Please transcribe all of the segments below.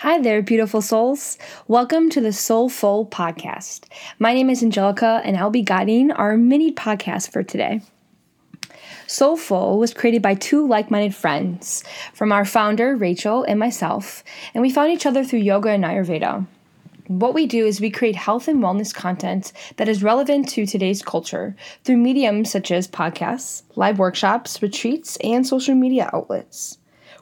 Hi there, beautiful souls. Welcome to the SoulFull Podcast. My name is Angelica, and I'll be guiding our mini podcast for today. SoulFull was created by two like minded friends from our founder, Rachel, and myself, and we found each other through yoga and Ayurveda. What we do is we create health and wellness content that is relevant to today's culture through mediums such as podcasts, live workshops, retreats, and social media outlets.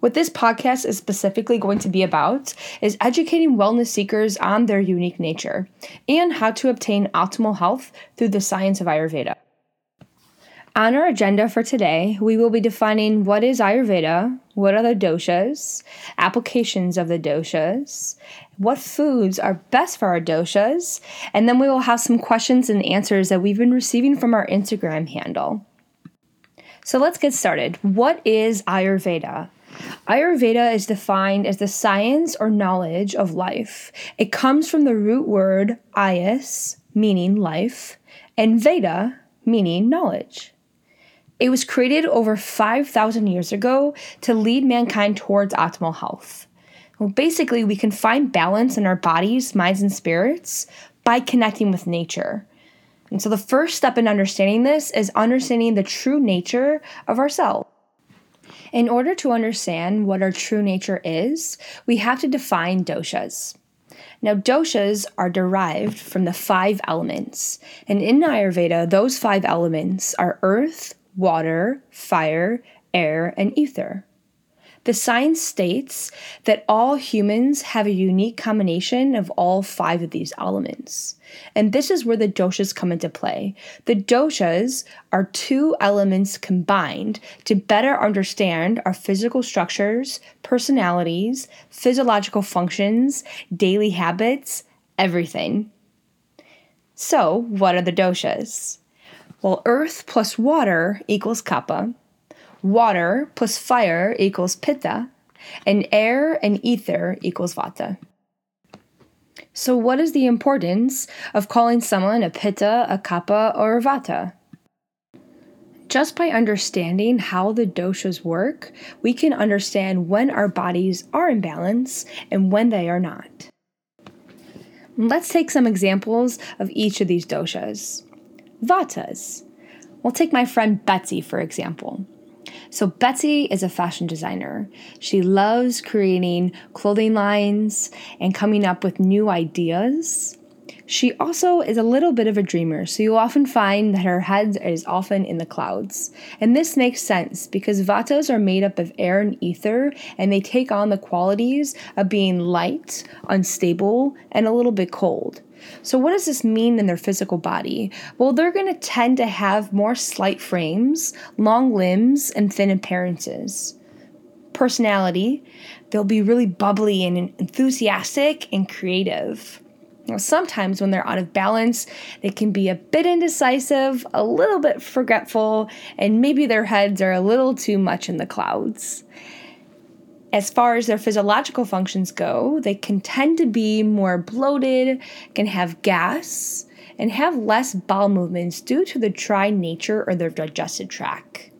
What this podcast is specifically going to be about is educating wellness seekers on their unique nature and how to obtain optimal health through the science of Ayurveda. On our agenda for today, we will be defining what is Ayurveda, what are the doshas, applications of the doshas, what foods are best for our doshas, and then we will have some questions and answers that we've been receiving from our Instagram handle. So let's get started. What is Ayurveda? Ayurveda is defined as the science or knowledge of life. It comes from the root word ayus, meaning life, and Veda, meaning knowledge. It was created over 5,000 years ago to lead mankind towards optimal health. Well, basically, we can find balance in our bodies, minds, and spirits by connecting with nature. And so, the first step in understanding this is understanding the true nature of ourselves. In order to understand what our true nature is, we have to define doshas. Now, doshas are derived from the five elements, and in Ayurveda, those five elements are earth, water, fire, air, and ether. The science states that all humans have a unique combination of all five of these elements. And this is where the doshas come into play. The doshas are two elements combined to better understand our physical structures, personalities, physiological functions, daily habits, everything. So, what are the doshas? Well, earth plus water equals kapha, water plus fire equals pitta, and air and ether equals vata. So, what is the importance of calling someone a pitta, a kapha, or a vata? Just by understanding how the doshas work, we can understand when our bodies are in balance and when they are not. Let's take some examples of each of these doshas. Vatas. We'll take my friend Betsy, for example. So, Betsy is a fashion designer. She loves creating clothing lines and coming up with new ideas. She also is a little bit of a dreamer, so you'll often find that her head is often in the clouds. And this makes sense because vatas are made up of air and ether, and they take on the qualities of being light, unstable, and a little bit cold. So, what does this mean in their physical body? Well, they're going to tend to have more slight frames, long limbs, and thin appearances. Personality, they'll be really bubbly and enthusiastic and creative. Now, sometimes when they're out of balance, they can be a bit indecisive, a little bit forgetful, and maybe their heads are a little too much in the clouds. As far as their physiological functions go, they can tend to be more bloated, can have gas, and have less bowel movements due to the dry nature of their digestive tract.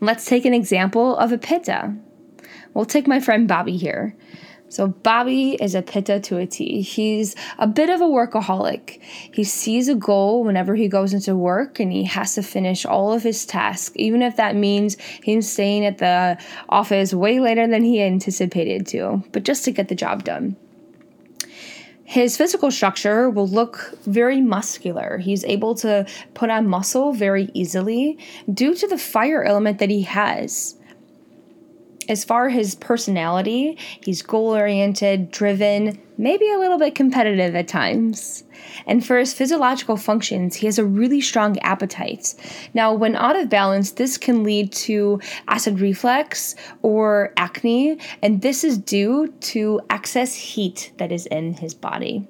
Let's take an example of a pitta. We'll take my friend Bobby here. So, Bobby is a pitta to a T. He's a bit of a workaholic. He sees a goal whenever he goes into work and he has to finish all of his tasks, even if that means him staying at the office way later than he anticipated to, but just to get the job done. His physical structure will look very muscular. He's able to put on muscle very easily due to the fire element that he has as far as his personality, he's goal oriented, driven, maybe a little bit competitive at times. And for his physiological functions, he has a really strong appetite. Now, when out of balance, this can lead to acid reflux or acne, and this is due to excess heat that is in his body.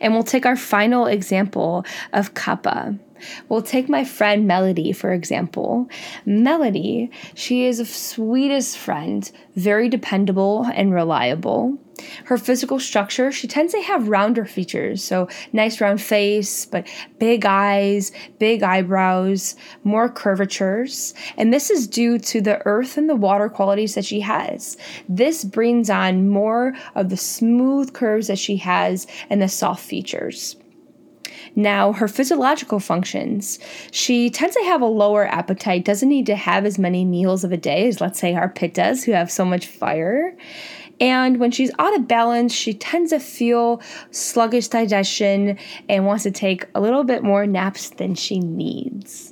And we'll take our final example of kapha. We'll take my friend Melody, for example. Melody, she is a sweetest friend, very dependable and reliable. Her physical structure, she tends to have rounder features, so nice round face, but big eyes, big eyebrows, more curvatures, and this is due to the earth and the water qualities that she has. This brings on more of the smooth curves that she has and the soft features. Now, her physiological functions. She tends to have a lower appetite, doesn't need to have as many meals of a day as, let's say, our pittas, who have so much fire. And when she's out of balance, she tends to feel sluggish digestion and wants to take a little bit more naps than she needs.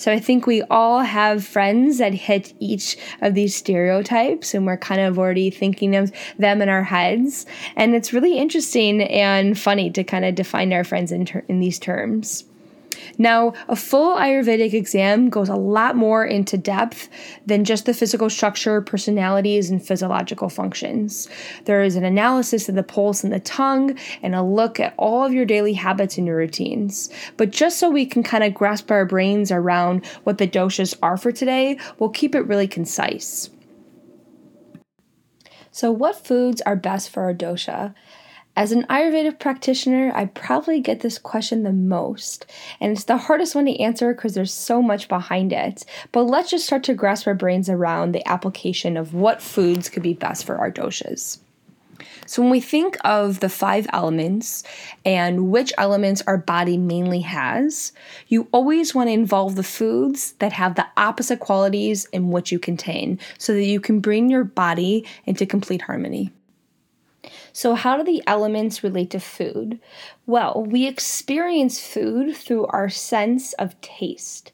So I think we all have friends that hit each of these stereotypes, and we're kind of already thinking of them in our heads. And it's really interesting and funny to kind of define our friends in, ter- in these terms. Now, a full Ayurvedic exam goes a lot more into depth than just the physical structure, personalities, and physiological functions. There is an analysis of the pulse and the tongue, and a look at all of your daily habits and your routines. But just so we can kind of grasp our brains around what the doshas are for today, we'll keep it really concise. So, what foods are best for our dosha? As an Ayurvedic practitioner, I probably get this question the most, and it's the hardest one to answer because there's so much behind it. But let's just start to grasp our brains around the application of what foods could be best for our doshas. So, when we think of the five elements and which elements our body mainly has, you always want to involve the foods that have the opposite qualities in what you contain so that you can bring your body into complete harmony. So, how do the elements relate to food? Well, we experience food through our sense of taste.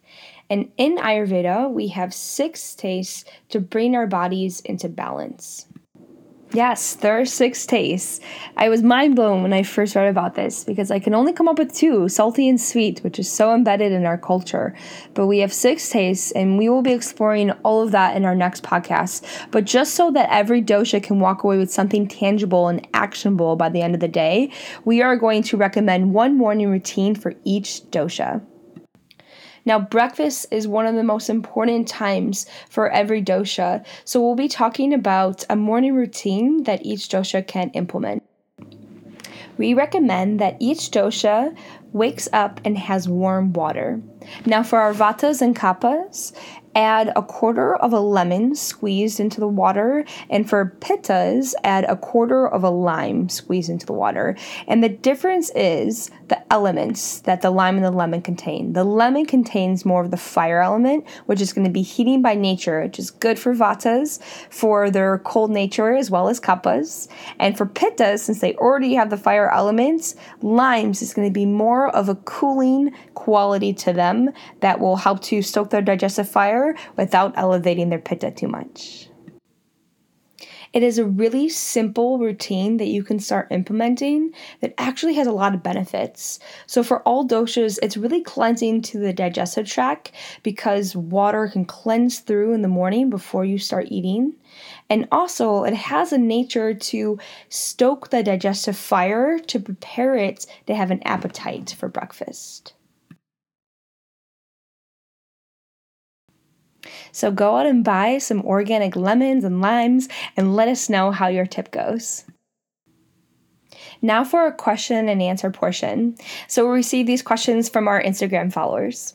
And in Ayurveda, we have six tastes to bring our bodies into balance. Yes, there are six tastes. I was mind blown when I first read about this because I can only come up with two salty and sweet, which is so embedded in our culture. But we have six tastes, and we will be exploring all of that in our next podcast. But just so that every dosha can walk away with something tangible and actionable by the end of the day, we are going to recommend one morning routine for each dosha. Now, breakfast is one of the most important times for every dosha, so we'll be talking about a morning routine that each dosha can implement. We recommend that each dosha wakes up and has warm water. Now, for our vatas and kaphas, add a quarter of a lemon squeezed into the water, and for pittas, add a quarter of a lime squeezed into the water. And the difference is the elements that the lime and the lemon contain. The lemon contains more of the fire element, which is going to be heating by nature, which is good for vatas for their cold nature as well as kaphas. And for pittas, since they already have the fire elements, limes is going to be more of a cooling quality to them that will help to stoke their digestive fire without elevating their pitta too much. It is a really simple routine that you can start implementing that actually has a lot of benefits. So, for all doshas, it's really cleansing to the digestive tract because water can cleanse through in the morning before you start eating. And also, it has a nature to stoke the digestive fire to prepare it to have an appetite for breakfast. So go out and buy some organic lemons and limes and let us know how your tip goes. Now for our question and answer portion. So we receive these questions from our Instagram followers.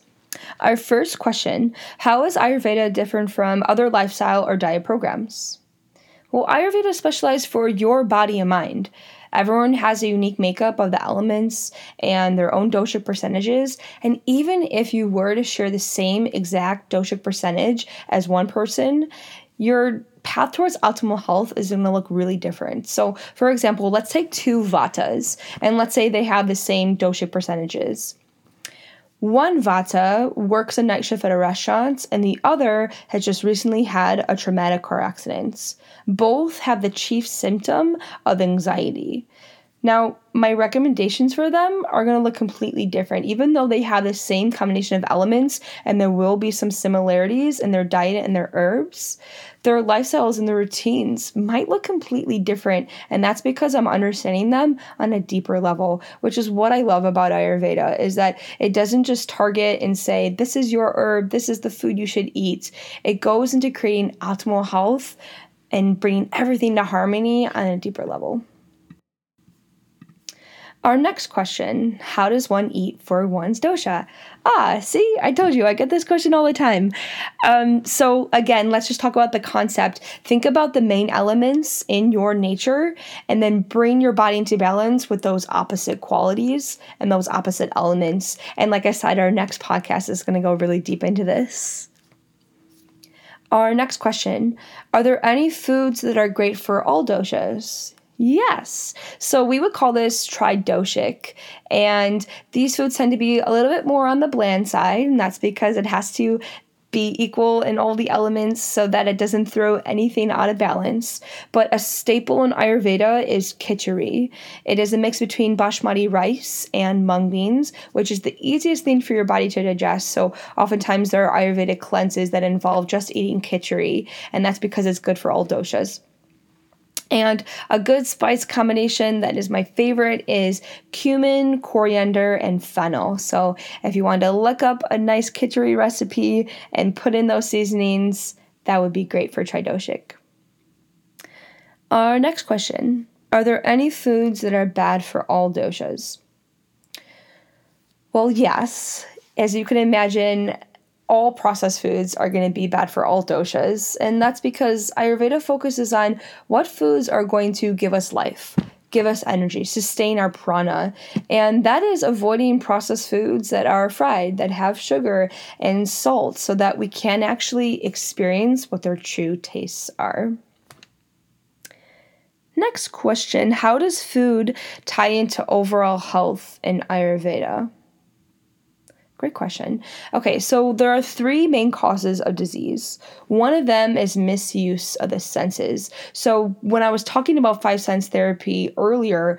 Our first question How is Ayurveda different from other lifestyle or diet programs? Well, Ayurveda is specialized for your body and mind. Everyone has a unique makeup of the elements and their own dosha percentages. And even if you were to share the same exact dosha percentage as one person, your path towards optimal health is going to look really different. So, for example, let's take two vatas and let's say they have the same dosha percentages. One Vata works a night shift at a restaurant, and the other has just recently had a traumatic car accident. Both have the chief symptom of anxiety. Now, my recommendations for them are going to look completely different, even though they have the same combination of elements and there will be some similarities in their diet and their herbs. Their lifestyles and their routines might look completely different, and that's because I'm understanding them on a deeper level, which is what I love about Ayurveda is that it doesn't just target and say this is your herb, this is the food you should eat. It goes into creating optimal health and bringing everything to harmony on a deeper level. Our next question How does one eat for one's dosha? Ah, see, I told you, I get this question all the time. Um, so, again, let's just talk about the concept. Think about the main elements in your nature and then bring your body into balance with those opposite qualities and those opposite elements. And, like I said, our next podcast is going to go really deep into this. Our next question Are there any foods that are great for all doshas? Yes. So we would call this tridoshic. And these foods tend to be a little bit more on the bland side, and that's because it has to be equal in all the elements so that it doesn't throw anything out of balance. But a staple in Ayurveda is khichdi. It is a mix between basmati rice and mung beans, which is the easiest thing for your body to digest. So oftentimes there are Ayurvedic cleanses that involve just eating khichdi, and that's because it's good for all doshas. And a good spice combination that is my favorite is cumin, coriander, and fennel. So if you want to look up a nice kitchari recipe and put in those seasonings, that would be great for tridoshic. Our next question Are there any foods that are bad for all doshas? Well, yes. As you can imagine, all processed foods are going to be bad for all doshas, and that's because Ayurveda focuses on what foods are going to give us life, give us energy, sustain our prana, and that is avoiding processed foods that are fried, that have sugar and salt, so that we can actually experience what their true tastes are. Next question How does food tie into overall health in Ayurveda? Great question. Okay, so there are three main causes of disease. One of them is misuse of the senses. So when I was talking about five sense therapy earlier,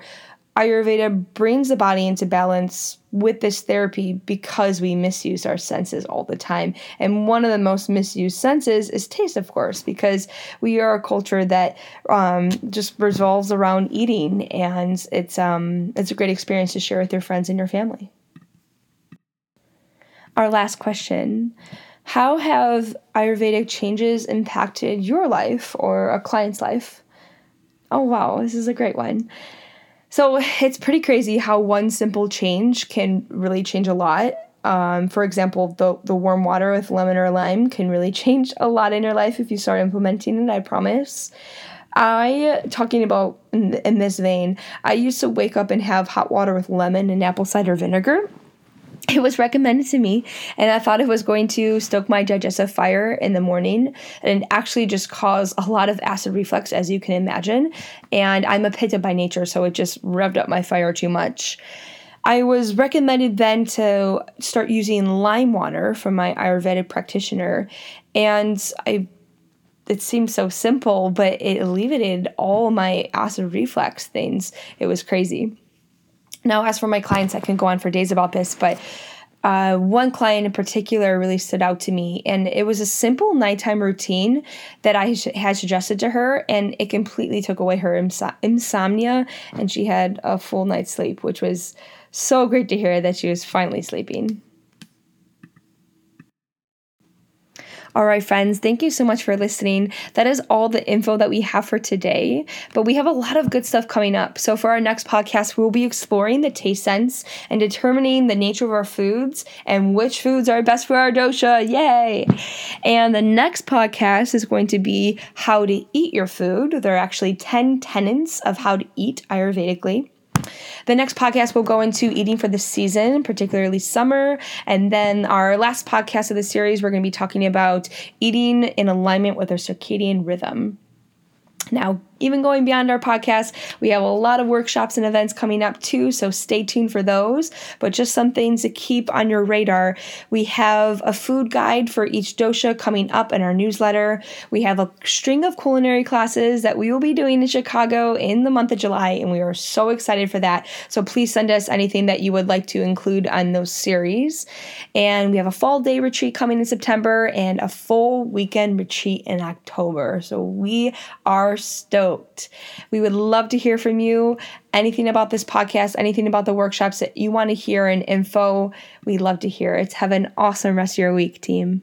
Ayurveda brings the body into balance with this therapy because we misuse our senses all the time. And one of the most misused senses is taste, of course, because we are a culture that um, just revolves around eating, and it's um, it's a great experience to share with your friends and your family our last question How have Ayurvedic changes impacted your life or a client's life? Oh, wow, this is a great one. So it's pretty crazy how one simple change can really change a lot. Um, for example, the, the warm water with lemon or lime can really change a lot in your life if you start implementing it, I promise. I, talking about in, in this vein, I used to wake up and have hot water with lemon and apple cider vinegar it was recommended to me and i thought it was going to stoke my digestive fire in the morning and actually just cause a lot of acid reflux as you can imagine and i'm a pitta by nature so it just revved up my fire too much. I was recommended then to start using lime water from my ayurvedic practitioner and i it seemed so simple but it alleviated all my acid reflux things. It was crazy now, as for my clients, I can go on for days about this, but uh, one client in particular really stood out to me, and it was a simple nighttime routine that I had suggested to her, and it completely took away her insomnia, and she had a full night's sleep, which was so great to hear that she was finally sleeping. All right, friends, thank you so much for listening. That is all the info that we have for today, but we have a lot of good stuff coming up. So, for our next podcast, we'll be exploring the taste sense and determining the nature of our foods and which foods are best for our dosha. Yay! And the next podcast is going to be how to eat your food. There are actually 10 tenets of how to eat Ayurvedically. The next podcast will go into eating for the season, particularly summer. And then our last podcast of the series, we're going to be talking about eating in alignment with our circadian rhythm. Now, even going beyond our podcast, we have a lot of workshops and events coming up too, so stay tuned for those. But just some things to keep on your radar. We have a food guide for each dosha coming up in our newsletter. We have a string of culinary classes that we will be doing in Chicago in the month of July, and we are so excited for that. So please send us anything that you would like to include on those series. And we have a fall day retreat coming in September and a full weekend retreat in October. So we are stoked We would love to hear from you. Anything about this podcast, anything about the workshops that you want to hear and info, we'd love to hear it. Have an awesome rest of your week, team.